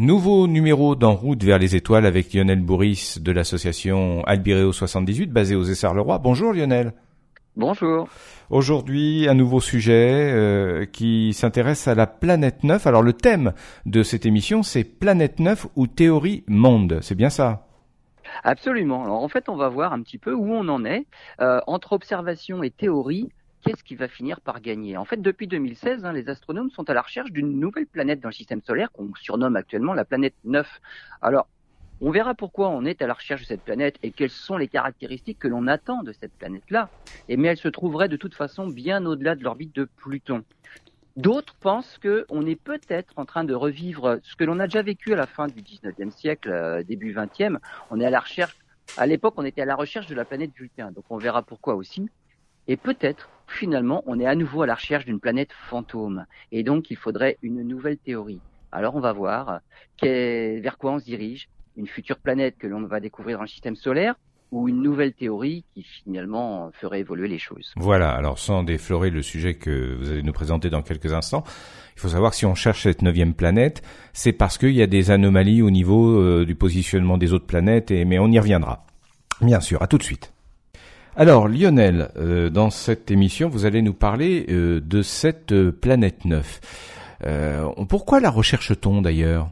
Nouveau numéro d'En route vers les étoiles avec Lionel Bourris de l'association Albireo 78 basée aux Essarts-le-Roi. Bonjour Lionel. Bonjour. Aujourd'hui, un nouveau sujet euh, qui s'intéresse à la planète 9. Alors le thème de cette émission, c'est planète 9 ou théorie monde. C'est bien ça? Absolument. Alors en fait, on va voir un petit peu où on en est euh, entre observation et théorie qu'est-ce qui va finir par gagner? En fait, depuis 2016, hein, les astronomes sont à la recherche d'une nouvelle planète dans le système solaire qu'on surnomme actuellement la planète 9. Alors, on verra pourquoi on est à la recherche de cette planète et quelles sont les caractéristiques que l'on attend de cette planète-là. Mais elle se trouverait de toute façon bien au-delà de l'orbite de Pluton. D'autres pensent qu'on est peut-être en train de revivre ce que l'on a déjà vécu à la fin du 19e siècle, euh, début 20e. On est à la recherche, à l'époque, on était à la recherche de la planète Vulcain. Donc on verra pourquoi aussi. Et peut-être, finalement, on est à nouveau à la recherche d'une planète fantôme. Et donc, il faudrait une nouvelle théorie. Alors, on va voir vers quoi on se dirige. Une future planète que l'on va découvrir dans le système solaire ou une nouvelle théorie qui finalement ferait évoluer les choses. Voilà, alors sans déflorer le sujet que vous allez nous présenter dans quelques instants, il faut savoir si on cherche cette neuvième planète, c'est parce qu'il y a des anomalies au niveau euh, du positionnement des autres planètes, mais on y reviendra. Bien sûr, à tout de suite. Alors Lionel, euh, dans cette émission, vous allez nous parler euh, de cette euh, planète 9. pourquoi la recherche-t-on d'ailleurs?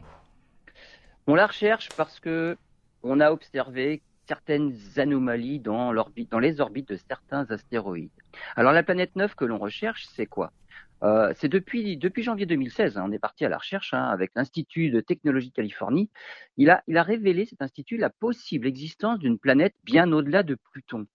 On la recherche parce que on a observé certaines anomalies dans dans les orbites de certains astéroïdes. Alors la planète 9 que l'on recherche, c'est quoi? Euh, c'est depuis, janvier 2016, hein, on est parti à la recherche hein, avec l'Institut de technologie de Californie. Il a, révélé, cet institut, la possible existence d'une planète bien au-delà de Pluton.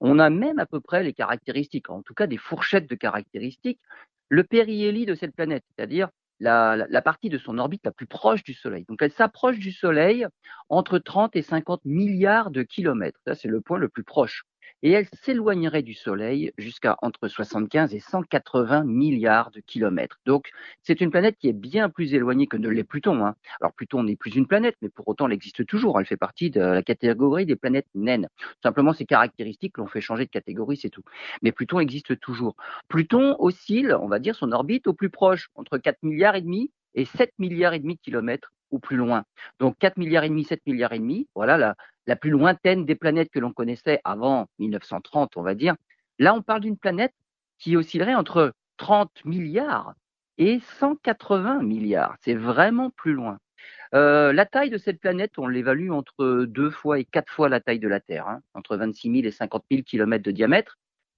On a même à peu près les caractéristiques, en tout cas des fourchettes de caractéristiques, le périhélie de cette planète, c'est-à-dire la, partie de son orbite la plus proche du Soleil. Donc elle s'approche du Soleil entre 30 et 50 milliards de kilomètres. C'est le point le plus proche et elle s'éloignerait du Soleil jusqu'à entre 75 et 180 milliards de kilomètres. Donc c'est une planète qui est bien plus éloignée que ne l'est Pluton. Hein. Alors Pluton n'est plus une planète, mais pour autant elle existe toujours. Elle fait partie de la catégorie des planètes naines. Simplement ses caractéristiques l'ont fait changer de catégorie, c'est tout. Mais Pluton existe toujours. Pluton oscille, on va dire, son orbite au plus proche, entre 4 milliards et demi et 7 milliards et demi de kilomètres ou plus loin. Donc 4 milliards et demi, 7 milliards et demi, voilà la, la plus lointaine des planètes que l'on connaissait avant 1930, on va dire. Là, on parle d'une planète qui oscillerait entre 30 milliards et 180 milliards. C'est vraiment plus loin. Euh, la taille de cette planète, on l'évalue entre deux fois et quatre fois la taille de la Terre, hein, entre 26 000 et 50 000 kilomètres de diamètre,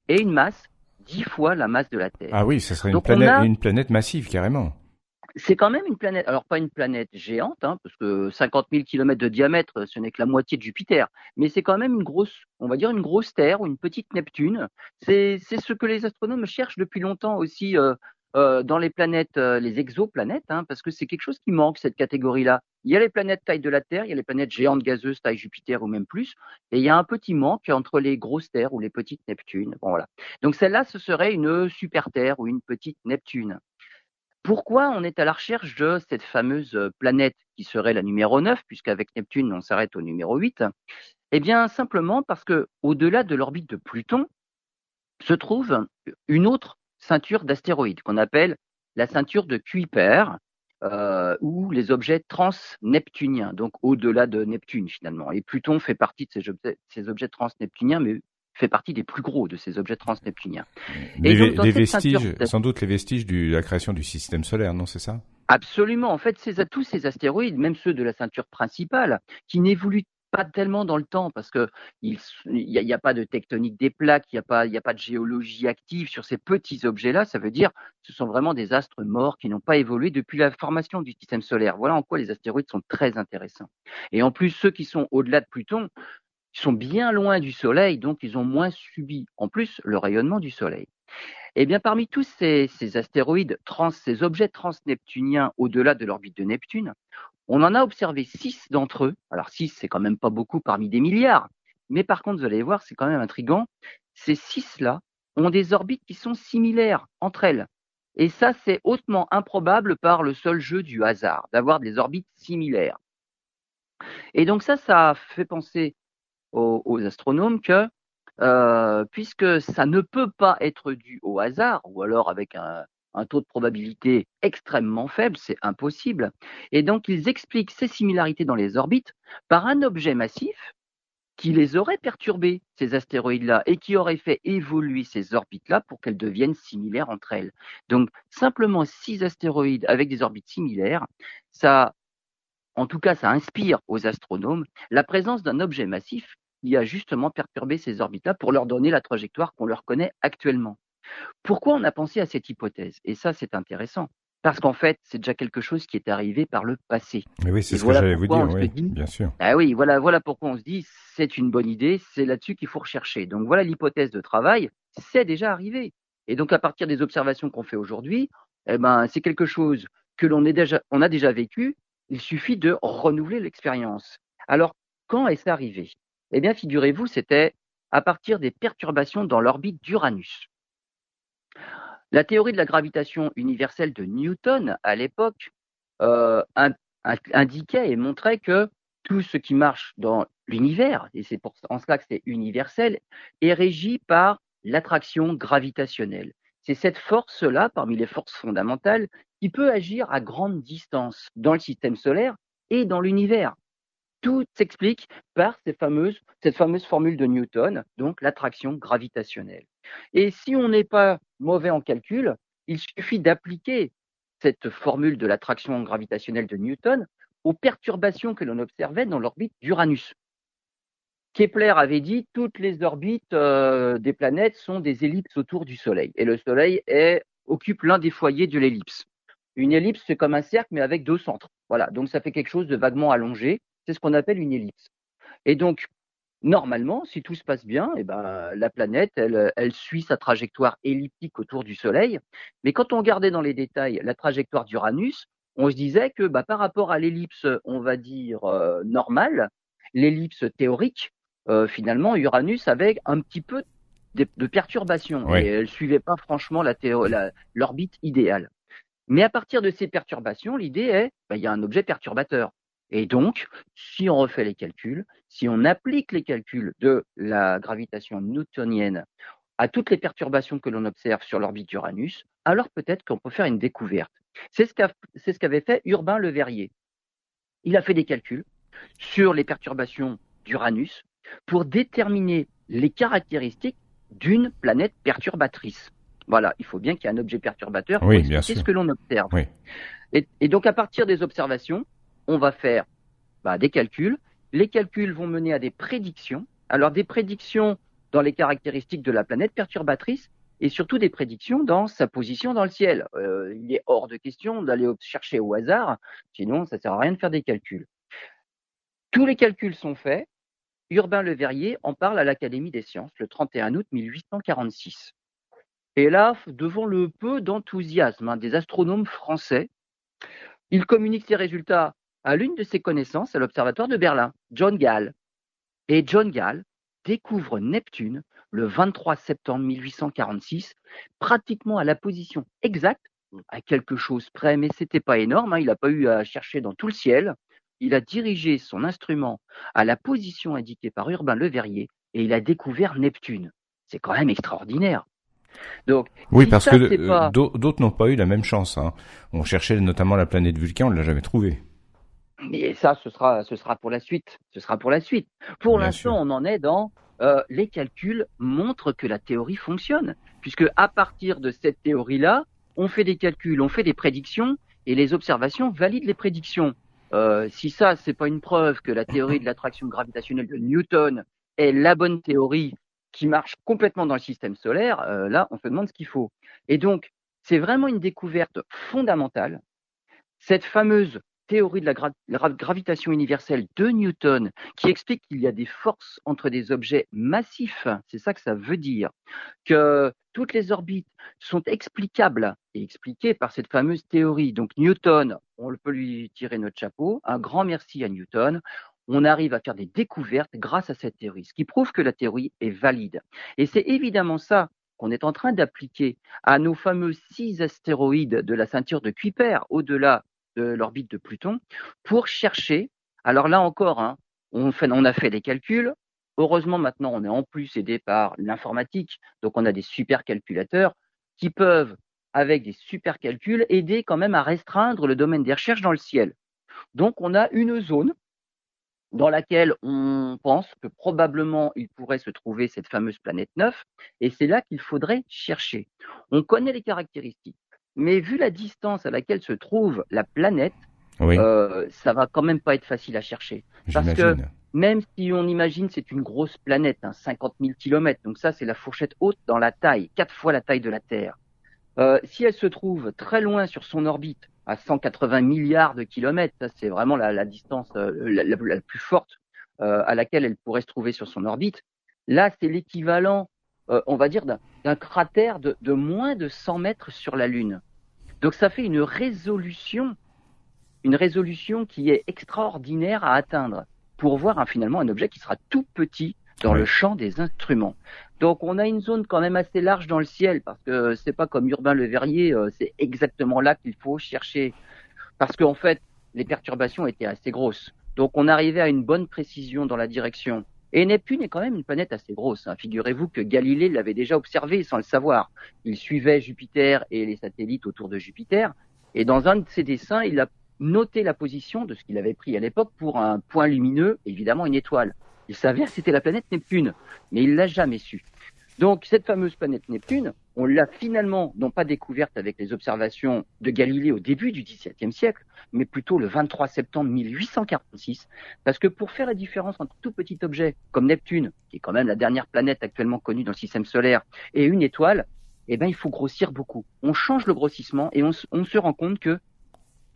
et une masse dix fois la masse de la Terre. Ah oui, ce serait une planète, une planète massive carrément c'est quand même une planète, alors pas une planète géante, hein, parce que 50 000 km de diamètre, ce n'est que la moitié de Jupiter, mais c'est quand même une grosse, on va dire une grosse Terre ou une petite Neptune. C'est ce que les astronomes cherchent depuis longtemps aussi euh, euh, dans les planètes, euh, les exoplanètes, hein, parce que c'est quelque chose qui manque cette catégorie-là. Il y a les planètes taille de la Terre, il y a les planètes géantes gazeuses taille Jupiter ou même plus, et il y a un petit manque entre les grosses Terres ou les petites Neptunes. Donc celle-là, ce serait une super Terre ou une petite Neptune. Pourquoi on est à la recherche de cette fameuse euh, planète qui serait la numéro 9, puisqu'avec Neptune, on s'arrête au numéro 8 Eh bien, simplement parce que au-delà de l'orbite de Pluton se trouve une autre ceinture d'astéroïdes qu'on appelle la ceinture de Kuiper, euh, ou les objets transneptuniens, donc au-delà de Neptune finalement. Et Pluton fait partie de ces objets, ces objets transneptuniens, mais fait partie des plus gros de ces objets transneptuniens. Et des vestiges, sans doute les vestiges de la création du système solaire, non, c'est ça? Absolument. En fait, tous ces astéroïdes, même ceux de la ceinture principale, qui n'évoluent pas tellement dans le temps parce que il n'y a, pas de tectonique des plaques, il n'y a pas a pas de géologie active sur ces petits objets-là. Ça veut dire ce sont vraiment des astres morts qui n'ont pas évolué depuis la formation du système solaire. Voilà en quoi les astéroïdes sont très intéressants. Et en plus ceux qui sont au-delà de Pluton, sont bien loin du Soleil, donc ils ont moins subi en plus le rayonnement du Soleil. Eh bien, parmi tous ces, astéroïdes, trans, ces objets transneptuniens au-delà de l'orbite de Neptune, on en a observé six d'entre eux. Alors six, c'est quand même pas beaucoup parmi des milliards, mais par contre, vous allez voir, c'est quand même intrigant. Ces six-là ont des orbites qui sont similaires entre elles. Et ça, c'est hautement improbable par le seul jeu du hasard, d'avoir des orbites similaires. Et donc ça, ça fait penser aux, astronomes que euh, puisque ça ne peut pas être dû au hasard, ou alors avec un, un taux de probabilité extrêmement faible, c'est impossible. Et donc, ils expliquent ces similarités dans les orbites par un objet massif qui les aurait perturbés, ces astéroïdes-là, et qui aurait fait évoluer ces orbites-là pour qu'elles deviennent similaires entre elles. Donc, simplement six astéroïdes avec des orbites similaires, ça, en tout cas, ça inspire aux astronomes la présence d'un objet massif qui a justement perturbé ces orbites-là pour leur donner la trajectoire qu'on leur connaît actuellement. Pourquoi on a pensé à cette hypothèse? Et ça, c'est intéressant. Parce qu'en fait, c'est déjà quelque chose qui est arrivé par le passé. oui, c'est ce que j'allais vous dire, oui, bien sûr. Ah oui, voilà, voilà pourquoi on se dit, c'est une bonne idée, c'est là-dessus qu'il faut rechercher. Donc voilà l'hypothèse de travail, c'est déjà arrivé. Et donc à partir des observations qu'on fait aujourd'hui, eh ben, c'est quelque chose que l'on on a déjà vécu. Il suffit de renouveler l'expérience. Alors, quand est-ce arrivé? Eh bien, figurez-vous, c'était à partir des perturbations dans l'orbite d'Uranus. La théorie de la gravitation universelle de Newton, à l'époque, euh, indiquait et montrait que tout ce qui marche dans l'univers, et c'est en cela que c'est universel, est régi par l'attraction gravitationnelle. C'est cette force-là, parmi les forces fondamentales, qui peut agir à grande distance dans le système solaire et dans l'univers. Tout s'explique par cette fameuse formule de Newton, donc l'attraction gravitationnelle. Et si on n'est pas mauvais en calcul, il suffit d'appliquer cette formule de l'attraction gravitationnelle de Newton aux perturbations que l'on observait dans l'orbite d'Uranus. Kepler avait dit toutes les orbites euh, des planètes sont des ellipses autour du Soleil et le Soleil occupe l'un des foyers de l'ellipse. Une ellipse, c'est comme un cercle mais avec deux centres. Voilà, donc ça fait quelque chose de vaguement allongé. C'est ce qu'on appelle une ellipse. Et donc, normalement, si tout se passe bien, eh ben, la planète, elle, suit sa trajectoire elliptique autour du Soleil. Mais quand on regardait dans les détails la trajectoire d'Uranus, on se disait que bah, par rapport à l'ellipse, on va dire euh, normale, l'ellipse théorique, finalement, Uranus avait un petit peu de, de perturbations et elle suivait pas franchement l'orbite idéale. Mais à partir de ces perturbations, l'idée est, bah, il y a un objet perturbateur. Et donc, si on refait les calculs, si on applique les calculs de la gravitation newtonienne à toutes les perturbations que l'on observe sur l'orbite d'Uranus, alors peut-être qu'on peut faire une découverte. C'est ce qu'avait fait Urbain Le Verrier. Il a fait des calculs sur les perturbations d'Uranus pour déterminer les caractéristiques d'une planète perturbatrice. Voilà, il faut bien qu'il y ait un objet perturbateur oui, pour ce que l'on observe. et, donc à partir des observations, on va faire bah, des calculs. Les calculs vont mener à des prédictions. Alors des prédictions dans les caractéristiques de la planète perturbatrice et surtout des prédictions dans sa position dans le ciel. Euh, il est hors de question d'aller chercher au hasard, sinon ça sert à rien de faire des calculs. Tous les calculs sont faits. Urbain Le Verrier en parle à l'Académie des sciences le 31 août 1846. Et là, devant le peu d'enthousiasme hein, des astronomes français, il communique ses résultats à l'une de ses connaissances à l'Observatoire de Berlin, John Gall. Et John Gall découvre Neptune le 23 septembre 1846, pratiquement à la position exacte, à quelque chose près, mais c'était pas énorme, hein, il n'a pas eu à chercher dans tout le ciel. Il a dirigé son instrument à la position indiquée par Urbain Le Verrier et il a découvert Neptune. C'est quand même extraordinaire. Donc, oui, parce que d'autres n'ont pas eu la même chance. Hein. On cherchait notamment la planète Vulcain, on ne l'a jamais trouvée. Mais ça, ce sera, ce sera pour la suite. Ce sera pour la suite. Pour l'instant, on en est dans euh, les calculs montrent que la théorie fonctionne, puisque à partir de cette théorie-là, on fait des calculs, on fait des prédictions, et les observations valident les prédictions. Euh, si ça, c'est pas une preuve que la théorie de l'attraction gravitationnelle de Newton est la bonne théorie qui marche complètement dans le système solaire, euh, là, on se demande ce qu'il faut. Et donc, c'est vraiment une découverte fondamentale. Cette fameuse théorie de la, gravitation universelle de Newton qui explique qu'il y a des forces entre des objets massifs, c'est ça que ça veut dire, que toutes les orbites sont explicables et expliquées par cette fameuse théorie. Donc Newton, on peut lui tirer notre chapeau, un grand merci à Newton. On arrive à faire des découvertes grâce à cette théorie, ce qui prouve que la théorie est valide. Et c'est évidemment ça qu'on est en train d'appliquer à nos fameux six astéroïdes de la ceinture de Kuiper, au-delà de l'orbite de Pluton pour chercher. Alors là encore, hein, on, a fait des calculs. Heureusement, maintenant, on est en plus aidé par l'informatique. Donc, on a des super calculateurs qui peuvent avec des super calculs, aider quand même à restreindre le domaine des recherches dans le ciel. Donc on a une zone dans laquelle on pense que probablement il pourrait se trouver cette fameuse planète 9, et c'est là qu'il faudrait chercher. On connaît les caractéristiques, mais vu la distance à laquelle se trouve la planète, euh, ça va quand même pas être facile à chercher. Parce que même si on imagine c'est une grosse planète, hein, 50 000 kilomètres, donc ça c'est la fourchette haute dans la taille, quatre fois la taille de la Terre. Euh, si elle se trouve très loin sur son orbite, à 180 milliards de kilomètres. C'est vraiment la, distance euh, la, plus forte euh, à laquelle elle pourrait se trouver sur son orbite. Là, c'est l'équivalent, on va dire, d'un cratère de, moins de 100 mètres sur la Lune. Donc ça fait une résolution, une résolution qui est extraordinaire à atteindre pour voir finalement un objet qui sera tout petit dans le champ des instruments. Donc on a une zone quand même assez large dans le ciel parce que c'est pas comme Urbain Le Verrier, euh, c'est exactement là qu'il faut chercher parce qu'en fait les perturbations étaient assez grosses. Donc on arrivait à une bonne précision dans la direction. Et Neptune est quand même une planète assez grosse. Hein. Figurez-vous que Galilée l'avait déjà observé sans le savoir. Il suivait Jupiter et les satellites autour de Jupiter. Et dans un de ses dessins, il a noté la position de ce qu'il avait pris à l'époque pour un point lumineux, évidemment une étoile. Il savait que c'était la planète Neptune, mais il l'a jamais su. Donc cette fameuse planète Neptune, on l'a finalement non pas découverte avec les observations de Galilée au début du XVIIe siècle, mais plutôt le 23 septembre 1846, parce que pour faire la différence entre tout petit objet comme Neptune, qui est quand même la dernière planète actuellement connue dans le système solaire, et une étoile, eh ben il faut grossir beaucoup. On change le grossissement et on, on se rend compte que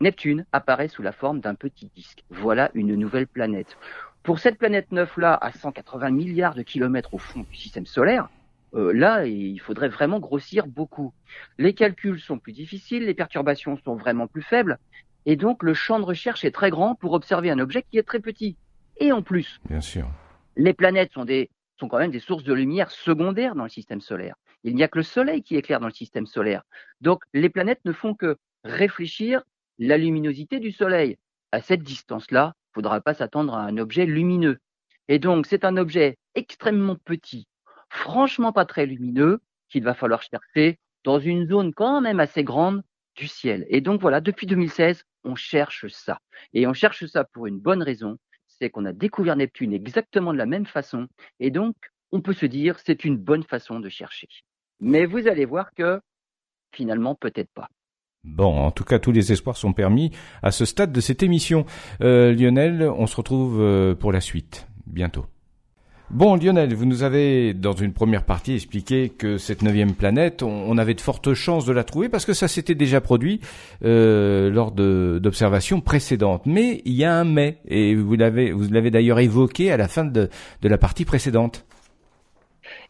Neptune apparaît sous la forme d'un petit disque. Voilà une nouvelle planète. Pour cette planète neuve-là, à 180 milliards de kilomètres au fond du système solaire, euh, là, il faudrait vraiment grossir beaucoup. Les calculs sont plus difficiles, les perturbations sont vraiment plus faibles, et donc le champ de recherche est très grand pour observer un objet qui est très petit. Et en plus, bien sûr, les planètes sont des sont quand même des sources de lumière secondaires dans le système solaire. Il n'y a que le Soleil qui éclaire dans le système solaire. Donc les planètes ne font que réfléchir la luminosité du Soleil. À cette distance-là, il ne faudra pas s'attendre à un objet lumineux. Et donc, c'est un objet extrêmement petit, franchement pas très lumineux, qu'il va falloir chercher dans une zone quand même assez grande du ciel. Et donc voilà, depuis 2016, on cherche ça. Et on cherche ça pour une bonne raison, c'est qu'on a découvert Neptune exactement de la même façon. Et donc, on peut se dire, c'est une bonne façon de chercher. Mais vous allez voir que finalement, peut-être pas. Bon, en tout cas, tous les espoirs sont permis à ce stade de cette émission. Euh, Lionel, on se retrouve euh, pour la suite, bientôt. Bon, Lionel, vous nous avez, dans une première partie, expliqué que cette neuvième planète, on, avait de fortes chances de la trouver parce que ça s'était déjà produit euh, lors d'observations précédentes. Mais il y a un mais, et vous l'avez, vous l'avez d'ailleurs évoqué à la fin de, la partie précédente.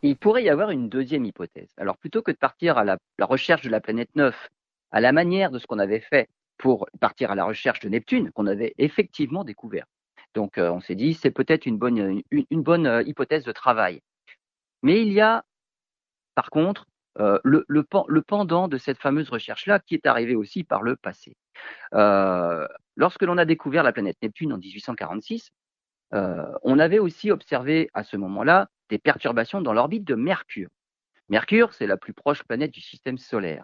Il pourrait y avoir une deuxième hypothèse. Alors, plutôt que de partir à la, la recherche de la planète 9 à la manière de ce qu'on avait fait pour partir à la recherche de Neptune, qu'on avait effectivement découvert. Donc euh, on s'est dit, c'est peut-être une bonne, une, bonne euh, hypothèse de travail. Mais il y a, par contre, euh, le, le, le, pendant de cette fameuse recherche-là qui est arrivé aussi par le passé. lorsque l'on a découvert la planète Neptune en 1846, on avait aussi observé à ce moment-là des perturbations dans l'orbite de Mercure. Mercure, c'est la plus proche planète du système solaire.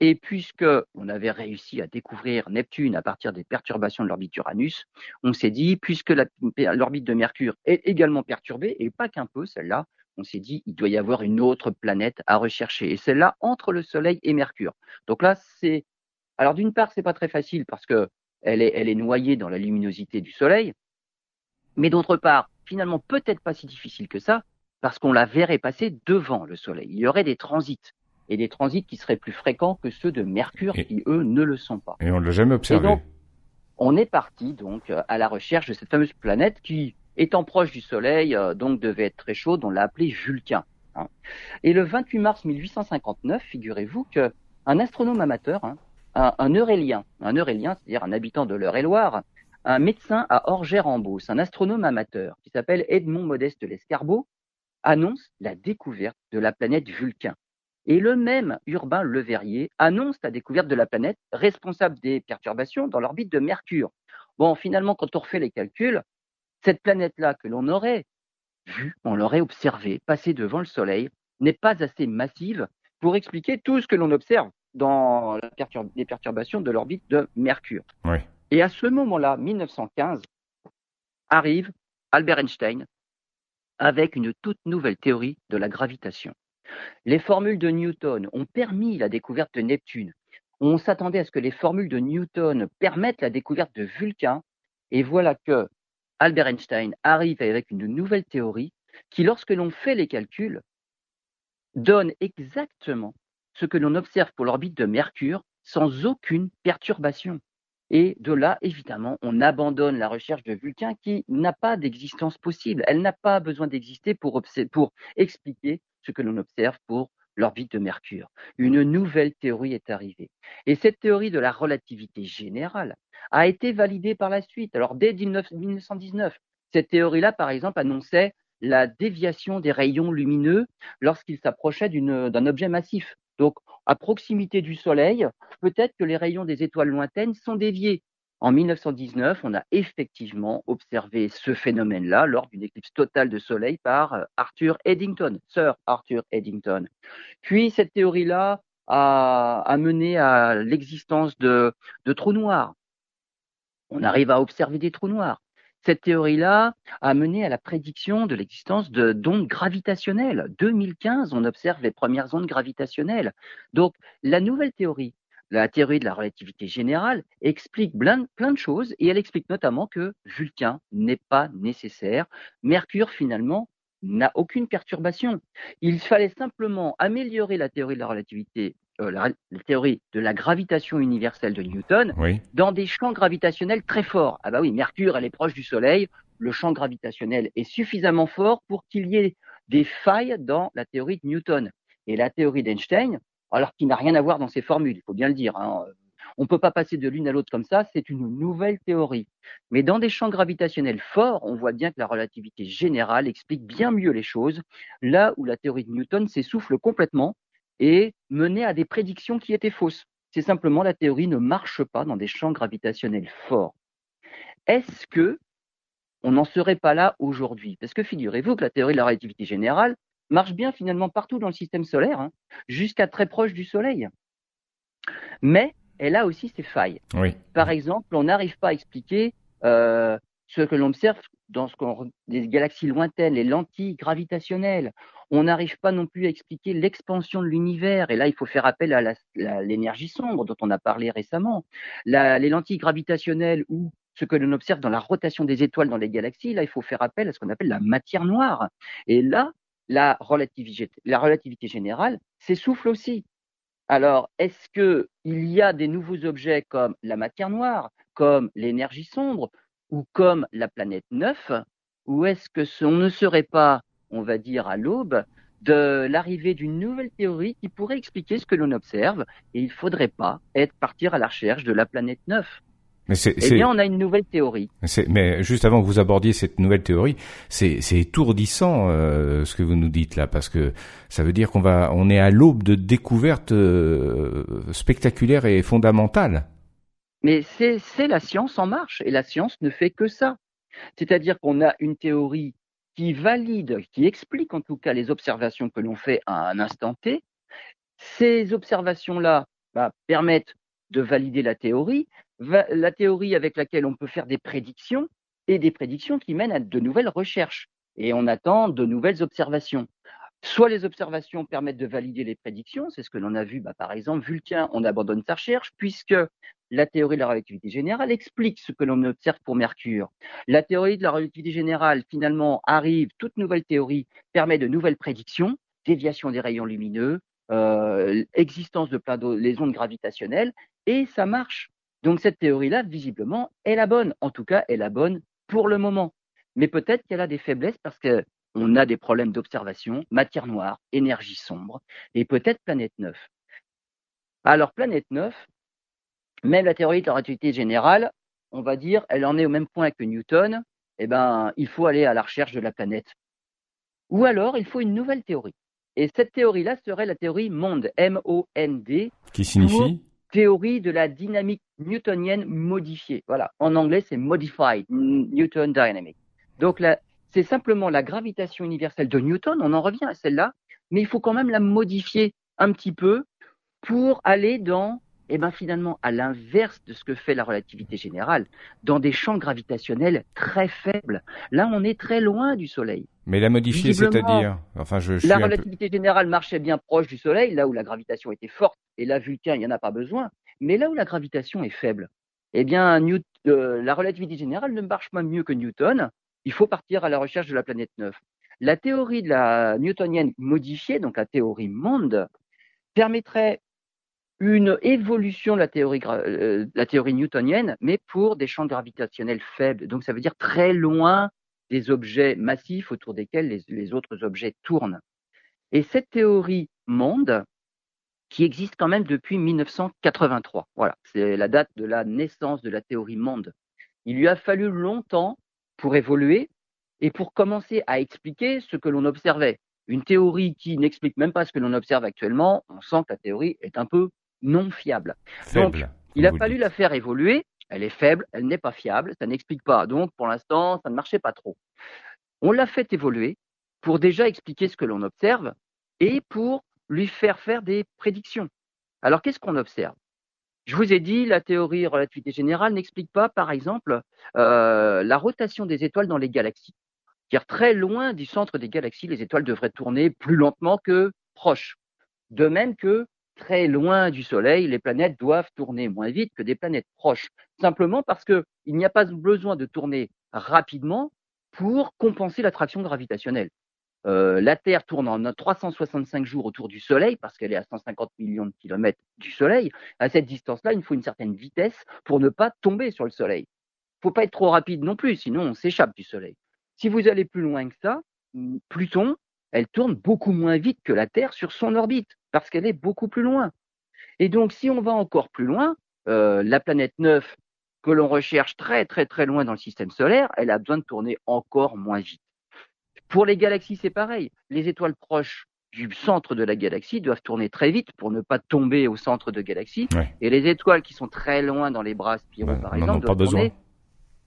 Et puisque on avait réussi à découvrir Neptune à partir des perturbations de l'orbite Uranus, on s'est dit, puisque l'orbite de Mercure est également perturbée, et pas qu'un peu celle-là, on s'est dit, il doit y avoir une autre planète à rechercher. Et celle-là entre le Soleil et Mercure. Donc là, c'est, alors d'une part, c'est pas très facile parce que elle est, elle est noyée dans la luminosité du Soleil. Mais d'autre part, finalement, peut-être pas si difficile que ça, parce qu'on la verrait passer devant le Soleil. Il y aurait des transits et des transits qui seraient plus fréquents que ceux de Mercure, qui eux ne le sont pas. Et on ne l'a jamais observé. donc, on est parti donc à la recherche de cette fameuse planète qui, étant proche du Soleil, euh, donc devait être très chaude. On l'a appelée Vulcain. Hein. Et le 28 mars 1859, figurez-vous que un astronome amateur, hein, un, un, Eurélien, un Eurélien, c'est-à-dire un habitant de l'Eure-et-Loire, un médecin à Orgère-en-Beauce, un astronome amateur qui s'appelle Edmond Modeste Lescarbot, annonce la découverte de la planète Vulcain. Et le même Urbain Le Verrier annonce la découverte de la planète responsable des perturbations dans l'orbite de Mercure. Bon, finalement, quand on refait les calculs, cette planète-là que l'on aurait vue, on l'aurait observée passer devant le Soleil, n'est pas assez massive pour expliquer tout ce que l'on observe dans les perturbations de l'orbite de Mercure. Oui. Et à ce moment-là, 1915, arrive Albert Einstein avec une toute nouvelle théorie de la gravitation. Les formules de Newton ont permis la découverte de Neptune. On s'attendait à ce que les formules de Newton permettent la découverte de Vulcain. Et voilà que Albert Einstein arrive avec une nouvelle théorie qui, lorsque l'on fait les calculs, donne exactement ce que l'on observe pour l'orbite de Mercure sans aucune perturbation. Et de là, évidemment, on abandonne la recherche de Vulcain qui n'a pas d'existence possible. Elle n'a pas besoin d'exister pour, expliquer ce que l'on observe pour l'orbite de Mercure. Une nouvelle théorie est arrivée. Et cette théorie de la relativité générale a été validée par la suite. Alors, dès 1919, cette théorie-là, par exemple, annonçait la déviation des rayons lumineux lorsqu'ils s'approchaient d'un objet massif. Donc, à proximité du Soleil, peut-être que les rayons des étoiles lointaines sont déviés. En 1919, on a effectivement observé ce phénomène-là lors d'une éclipse totale de Soleil par euh, Arthur Eddington, Sir Arthur Eddington. Puis cette théorie-là a, mené à l'existence de trous noirs. On arrive à observer des trous noirs. Cette théorie-là a mené à la prédiction de l'existence d'ondes gravitationnelles. 2015, on observe les premières ondes gravitationnelles. Donc, la nouvelle théorie, la théorie de la relativité générale, explique plein, de choses et elle explique notamment que Vulcain n'est pas nécessaire. Mercure, finalement, n'a aucune perturbation. Il fallait simplement améliorer la théorie de la relativité euh, la, théorie de la gravitation universelle de Newton dans des champs gravitationnels très forts. Ah bah oui, Mercure, elle est proche du Soleil, le champ gravitationnel est suffisamment fort pour qu'il y ait des failles dans la théorie de Newton. Et la théorie d'Einstein, alors qu'il n'a rien à voir dans ses formules, il faut bien le dire, hein, on ne peut pas passer de l'une à l'autre comme ça, c'est une nouvelle théorie. Mais dans des champs gravitationnels forts, on voit bien que la relativité générale explique bien mieux les choses, là où la théorie de Newton s'essouffle complètement et mener à des prédictions qui étaient fausses. C'est simplement la théorie ne marche pas dans des champs gravitationnels forts. Est-ce que on n'en serait pas là aujourd'hui? Parce que figurez-vous que la théorie de la relativité générale marche bien finalement partout dans le système solaire, hein, jusqu'à très proche du Soleil. Mais elle a aussi ses failles. Par exemple, on n'arrive pas à expliquer euh, ce que l'on observe dans ce des galaxies lointaines, les lentilles gravitationnelles. On n'arrive pas non plus à expliquer l'expansion de l'univers. Et là, il faut faire appel à l'énergie sombre dont on a parlé récemment. les lentilles gravitationnelles ou ce que l'on observe dans la rotation des étoiles dans les galaxies, là, il faut faire appel à ce qu'on appelle la matière noire. Et là, la relativité, la relativité générale s'essouffle aussi. Alors, est-ce qu'il y a des nouveaux objets comme la matière noire, comme l'énergie sombre, ou comme la planète 9, ou est-ce que on ne serait pas, on va dire, à l'aube de l'arrivée d'une nouvelle théorie qui pourrait expliquer ce que l'on observe, et il ne faudrait pas être partir à la recherche de la planète 9 mais eh bien, on a une nouvelle théorie. Mais juste avant que vous abordiez cette nouvelle théorie, c'est étourdissant euh, ce que vous nous dites là, parce que ça veut dire qu'on va, on est à l'aube de découvertes euh, spectaculaires et fondamentales. Mais c'est la science en marche, et la science ne fait que ça. C'est-à-dire qu'on a une théorie qui valide, qui explique en tout cas les observations que l'on fait à un instant T. Ces observations-là bah, permettent de valider la théorie, la théorie avec laquelle on peut faire des prédictions, et des prédictions qui mènent à de nouvelles recherches. Et on attend de nouvelles observations. Soit les observations permettent de valider les prédictions, c'est ce que l'on a vu, bah, par exemple, Vulcain, on abandonne sa recherche, puisque la théorie de la relativité générale explique ce que l'on observe pour Mercure. La théorie de la relativité générale, finalement, arrive, toute nouvelle théorie permet de nouvelles prédictions, déviation des rayons lumineux, euh, existence de plein les ondes gravitationnelles, et ça marche. Donc cette théorie-là, visiblement, est la bonne. En tout cas, est la bonne pour le moment. Mais peut-être qu'elle a des faiblesses parce que on a des problèmes d'observation, matière noire, énergie sombre, et peut-être planète 9. Alors, planète 9, même la théorie de la relativité générale, on va dire, elle en est au même point que Newton, eh ben, il faut aller à la recherche de la planète. Ou alors, il faut une nouvelle théorie. Et cette théorie-là serait la théorie monde, M-O-N-D. Qui signifie Théorie de la dynamique newtonienne modifiée. Voilà. En anglais, c'est Modified Newton Dynamic. Donc, la, c'est simplement la gravitation universelle de Newton, on en revient à celle-là, mais il faut quand même la modifier un petit peu pour aller dans, eh ben finalement, à l'inverse de ce que fait la relativité générale, dans des champs gravitationnels très faibles. Là, on est très loin du Soleil. Mais la modifier, c'est-à-dire enfin, je, je La relativité générale marchait bien proche du Soleil, là où la gravitation était forte, et là, Vulcain, il n'y en a pas besoin. Mais là où la gravitation est faible, eh bien, euh, la relativité générale ne marche pas mieux que Newton. Il faut partir à la recherche de la planète 9. La théorie de la newtonienne modifiée, donc la théorie monde, permettrait une évolution de la théorie, euh, la théorie newtonienne, mais pour des champs gravitationnels faibles. Donc ça veut dire très loin des objets massifs autour desquels les, les autres objets tournent. Et cette théorie monde, qui existe quand même depuis 1983. Voilà, c'est la date de la naissance de la théorie monde. Il lui a fallu longtemps pour évoluer et pour commencer à expliquer ce que l'on observait. Une théorie qui n'explique même pas ce que l'on observe actuellement, on sent que la théorie est un peu non fiable. Donc, il a fallu la faire évoluer. Elle est faible, elle n'est pas fiable, ça n'explique pas. Donc, pour l'instant, ça ne marchait pas trop. On l'a fait évoluer pour déjà expliquer ce que l'on observe et pour lui faire faire des prédictions. Alors, qu'est-ce qu'on observe? Je vous ai dit, la théorie relativité générale n'explique pas, par exemple, euh, la rotation des étoiles dans les galaxies. Car très loin du centre des galaxies, les étoiles devraient tourner plus lentement que proches. De même que très loin du Soleil, les planètes doivent tourner moins vite que des planètes proches. Simplement parce qu'il n'y a pas besoin de tourner rapidement pour compenser l'attraction gravitationnelle. Euh, la Terre tourne en 365 jours autour du Soleil parce qu'elle est à 150 millions de kilomètres du Soleil. À cette distance-là, il faut une certaine vitesse pour ne pas tomber sur le Soleil. Il faut pas être trop rapide non plus, sinon on s'échappe du Soleil. Si vous allez plus loin que ça, Pluton, elle tourne beaucoup moins vite que la Terre sur son orbite parce qu'elle est beaucoup plus loin. Et donc, si on va encore plus loin, euh, la planète 9 que l'on recherche très très très loin dans le système solaire, elle a besoin de tourner encore moins vite. Pour les galaxies, c'est pareil. Les étoiles proches du centre de la galaxie doivent tourner très vite pour ne pas tomber au centre de galaxie. Et les étoiles qui sont très loin dans les bras spiraux, par exemple, doivent tourner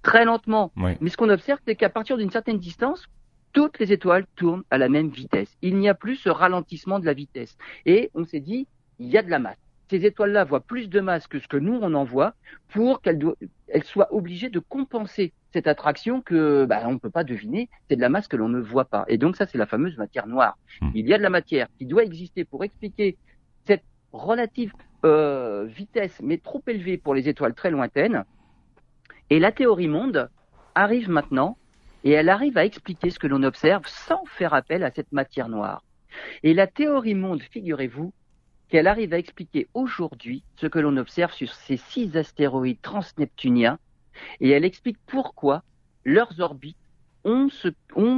très lentement. Mais ce qu'on observe, c'est qu'à partir d'une certaine distance, toutes les étoiles tournent à la même vitesse. Il n'y a plus ce ralentissement de la vitesse. Et on s'est dit, il y a de la masse ces étoiles-là voient plus de masse que ce que nous on en voit pour qu'elles soient obligées de compenser cette attraction que bah, on ne peut pas deviner, c'est de la masse que l'on ne voit pas. Et donc ça c'est la fameuse matière noire. Hmm. Il y a de la matière qui doit exister pour expliquer cette relative euh, vitesse mais trop élevée pour les étoiles très lointaines. Et la théorie monde arrive maintenant et elle arrive à expliquer ce que l'on observe sans faire appel à cette matière noire. Et la théorie monde, figurez-vous, qu'elle arrive à expliquer aujourd'hui ce que l'on observe sur ces six astéroïdes transneptuniens et elle explique pourquoi leurs orbites ont,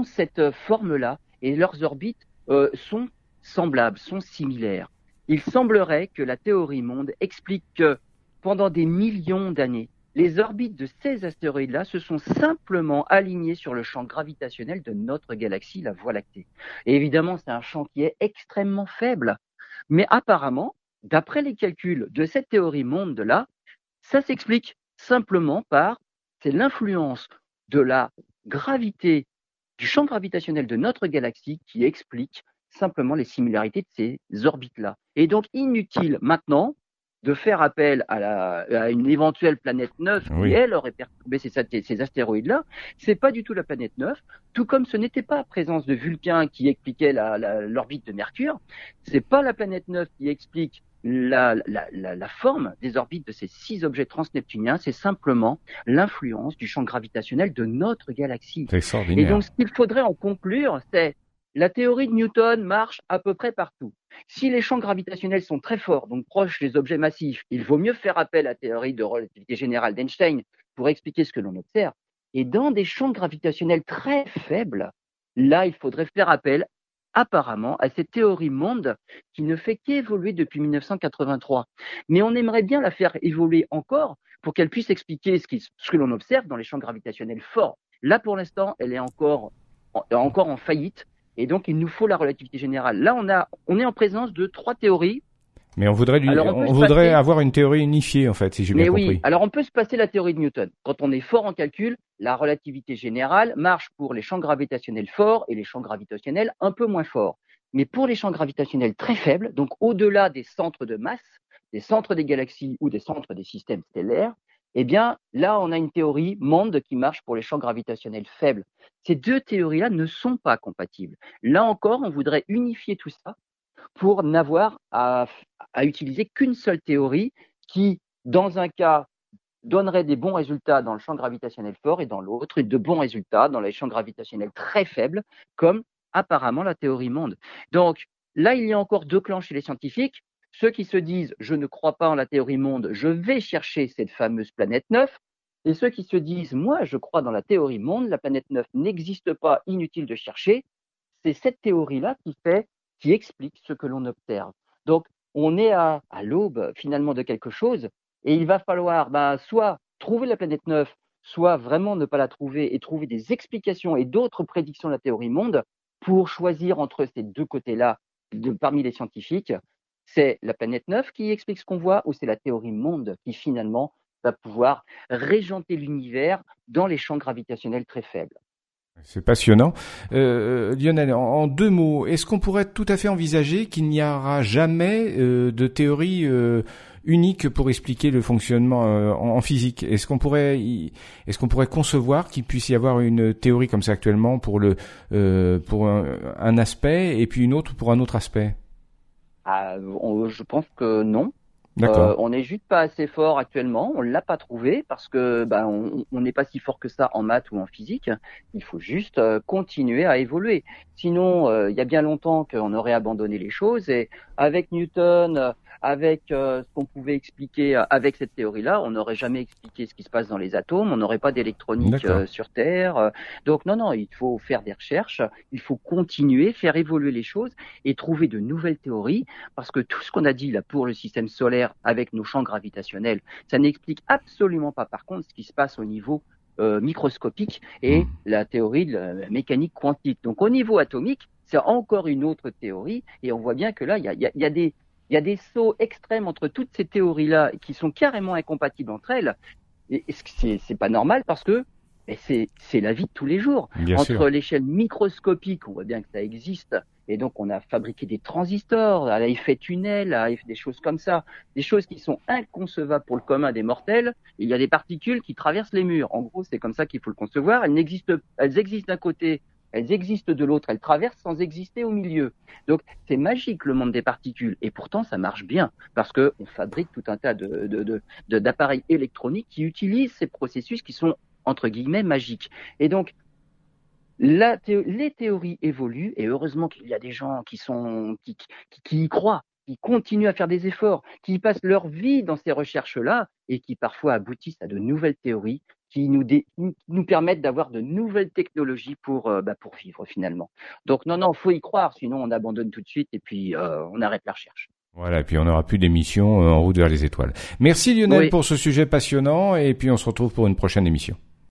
cette forme-là et leurs orbites euh, sont semblables, sont similaires. Il semblerait que la théorie monde explique que pendant des millions d'années, les orbites de ces astéroïdes-là se sont simplement alignées sur le champ gravitationnel de notre galaxie, la Voie lactée. Évidemment, c'est un champ qui est extrêmement faible. Mais apparemment, d'après les calculs de cette théorie monde-là, ça s'explique simplement par c'est l'influence de la gravité du champ gravitationnel de notre galaxie qui explique simplement les similarités de ces orbites-là. Et donc inutile maintenant de faire appel à, la, à une éventuelle planète neuve qui, elle, aurait perturbé ces, ces astéroïdes-là. C'est pas du tout la planète neuve, tout comme ce n'était pas la présence de Vulcain qui expliquait l'orbite de Mercure. C'est pas la planète neuve qui explique la, la, la, forme des orbites de ces six objets transneptuniens, c'est simplement l'influence du champ gravitationnel de notre galaxie. Et donc, ce qu'il faudrait en conclure, c'est la théorie de Newton marche à peu près partout. Si les champs gravitationnels sont très forts, donc proches des objets massifs, il vaut mieux faire appel à la théorie de relativité générale d'Einstein pour expliquer ce que l'on observe. Et dans des champs gravitationnels très faibles, là, il faudrait faire appel apparemment à cette théorie monde qui ne fait qu'évoluer depuis 1983. Mais on aimerait bien la faire évoluer encore pour qu'elle puisse expliquer ce, que l'on observe dans les champs gravitationnels forts. Là, pour l'instant, elle est encore, encore en faillite et donc, il nous faut la relativité générale. Là, on, a, on est en présence de trois théories. Mais on voudrait, on, voudrait avoir une théorie unifiée, en fait, si j'ai bien compris. oui, alors on peut se passer la théorie de Newton. Quand on est fort en calcul, la relativité générale marche pour les champs gravitationnels forts et les champs gravitationnels un peu moins forts. mais pour les champs gravitationnels très faibles, donc au-delà des centres de masse, des centres des galaxies ou des centres des systèmes stellaires, eh bien, là, on a une théorie monde qui marche pour les champs gravitationnels faibles. Ces deux théories-là ne sont pas compatibles. Là encore, on voudrait unifier tout ça pour n'avoir à, utiliser qu'une seule théorie qui, dans un cas, donnerait des bons résultats dans le champ gravitationnel fort et dans l'autre, de bons résultats dans les champs gravitationnels très faibles, comme apparemment la théorie monde. Donc, là, il y a encore deux clans chez les scientifiques. Ceux qui se disent je ne crois pas en la théorie monde, je vais chercher cette fameuse planète 9. Et ceux qui se disent moi je crois dans la théorie monde, la planète 9 n'existe pas, inutile de chercher. C'est cette théorie-là qui fait, qui explique ce que l'on observe. Donc on est à, l'aube finalement de quelque chose et il va falloir bah, soit trouver la planète 9, soit vraiment ne pas la trouver et trouver des explications et d'autres prédictions de la théorie monde pour choisir entre ces deux côtés-là parmi les scientifiques c'est la planète 9 qui explique ce qu'on voit ou c'est la théorie monde qui finalement va pouvoir régenter l'univers dans les champs gravitationnels très faibles. C'est passionnant. Euh, Lionel, en, deux mots, est-ce qu'on pourrait tout à fait envisager qu'il n'y aura jamais euh, de théorie euh, unique pour expliquer le fonctionnement euh, en, en, physique? Est-ce qu'on pourrait, est-ce qu'on pourrait concevoir qu'il puisse y avoir une théorie comme ça actuellement pour le euh, pour un, un, aspect et puis une autre pour un autre aspect? Ah, je pense que non. Euh, on n'est juste pas assez fort actuellement, on l'a pas trouvé parce que ben, on n'est pas si fort que ça en maths ou en physique. Il faut juste euh, continuer à évoluer. Sinon, euh, il y a bien longtemps qu'on aurait abandonné les choses et avec Newton, avec euh, ce qu'on pouvait expliquer euh, avec cette théorie-là, on n'aurait jamais expliqué ce qui se passe dans les atomes, on n'aurait pas d'électronique euh, sur Terre. Donc non, non, il faut faire des recherches, il faut continuer, faire évoluer les choses et trouver de nouvelles théories, parce que tout ce qu'on a dit là pour le système solaire avec nos champs gravitationnels, ça n'explique absolument pas par contre ce qui se passe au niveau microscopique et hmm. la théorie de la mécanique quantique. Donc au niveau atomique, c'est encore une autre théorie et on voit bien que là, il y a, y, a, y a, des il y a des sauts extrêmes entre toutes ces théories-là qui sont carrément incompatibles entre elles. Et c'est pas normal parce que c'est la vie de tous les jours. entre l'échelle microscopique, on voit bien que ça existe, et donc on a fabriqué des transistors à l'effet tunnel, à des choses comme ça, des choses qui sont inconcevables pour le commun des mortels. Il y a des particules qui traversent les murs. En gros, c'est comme ça qu'il faut le concevoir. Elles existent, elles existent d'un côté elles existent de l'autre, elles traversent sans exister au milieu. Donc c'est magique le monde des particules, et pourtant ça marche bien, parce qu'on fabrique tout un tas d'appareils électroniques qui utilisent ces processus qui sont, entre guillemets, magiques. Et donc, les théories évoluent, et heureusement qu'il y a des gens qui y croient, qui continuent à faire des efforts, qui passent leur vie dans ces recherches-là, et qui parfois aboutissent à de nouvelles théories qui nous, nous permettent d'avoir de nouvelles technologies pour, euh, bah, pour vivre finalement. Donc non, non, faut y croire, sinon on abandonne tout de suite et puis euh, on arrête la recherche. Voilà, et puis on n'aura plus d'émissions euh, en route vers les étoiles. Merci Lionel pour ce sujet passionnant et puis on se retrouve pour une prochaine émission.